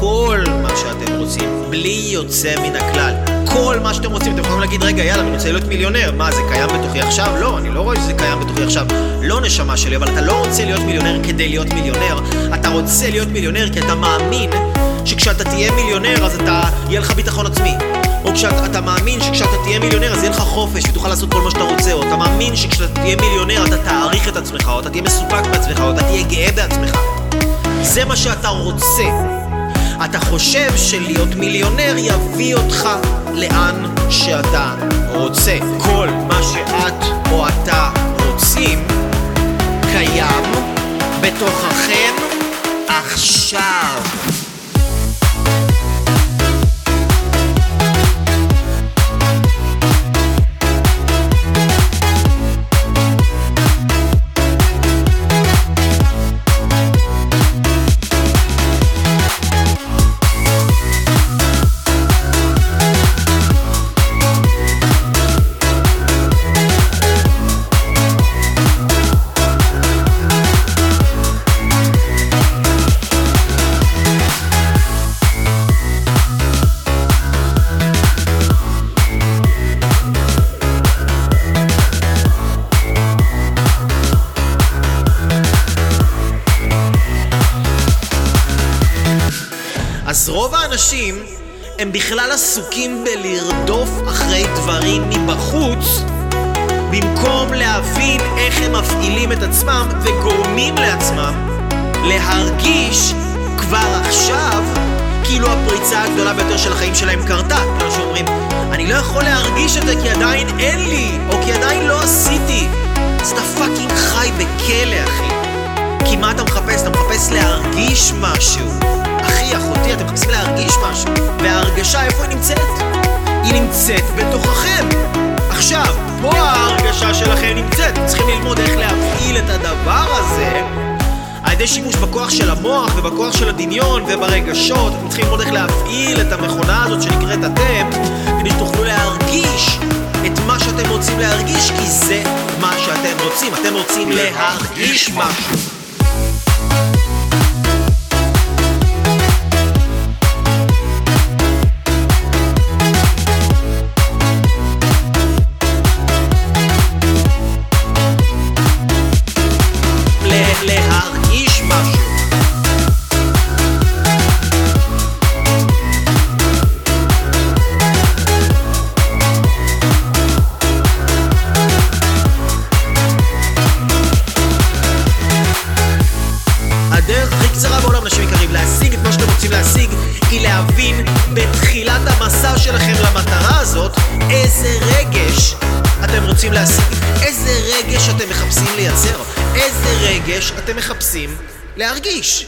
כל מה שאתם רוצים, בלי יוצא מן הכלל. כל מה שאתם רוצים, אתם יכולים להגיד, רגע, יאללה, אני רוצה להיות מיליונר. מה, זה קיים בתוכי עכשיו? לא, אני לא רואה שזה קיים בתוכי עכשיו. לא, נשמה שלי, אבל אתה לא רוצה להיות מיליונר כדי להיות מיליונר. אתה רוצה להיות מיליונר כי אתה מאמין שכשאתה תהיה מיליונר, אז אתה, יהיה לך ביטחון עצמי. או כשאתה מאמין שכשאתה תהיה מיליונר אז יהיה לך חופש ותוכל לעשות כל מה שאתה רוצה או אתה מאמין שכשאתה תהיה מיליונר אתה תעריך את עצמך או אתה תהיה מסופק בעצמך או אתה תהיה גאה בעצמך זה מה שאתה רוצה אתה חושב שלהיות מיליונר יביא אותך לאן שאתה רוצה. כל מה שאת או אתה רוצים קיים בתוככם עכשיו אז רוב האנשים הם בכלל עסוקים בלרדוף אחרי דברים מבחוץ במקום להבין איך הם מפעילים את עצמם וגורמים לעצמם להרגיש כבר עכשיו כאילו הפריצה הגדולה ביותר של החיים שלהם קרתה. כמו שאומרים, אני לא יכול להרגיש את זה כי עדיין אין לי, או כי עדיין לא עשיתי. אז אתה פאקינג חי בכלא, אחי. כי מה אתה? אתה מחפש להרגיש משהו. אחי, אחותי, אתם מחפשים להרגיש משהו. וההרגשה, איפה היא נמצאת? היא נמצאת בתוככם. עכשיו, פה ההרגשה שלכם נמצאת. אתם צריכים ללמוד איך להפעיל את הדבר הזה על ידי שימוש בכוח של המוח ובכוח של הדמיון וברגשות. אתם צריכים ללמוד איך להפעיל את המכונה הזאת שנקראת אתם, כדי שתוכלו להרגיש את מה שאתם רוצים להרגיש, כי זה מה שאתם רוצים. אתם רוצים להרגיש משהו. קצרה בעולם, אנשים יקרים, להשיג את מה שאתם רוצים להשיג, היא להבין בתחילת המסע שלכם למטרה הזאת, איזה רגש אתם רוצים להשיג, איזה רגש אתם מחפשים לייצר, איזה רגש אתם מחפשים להרגיש.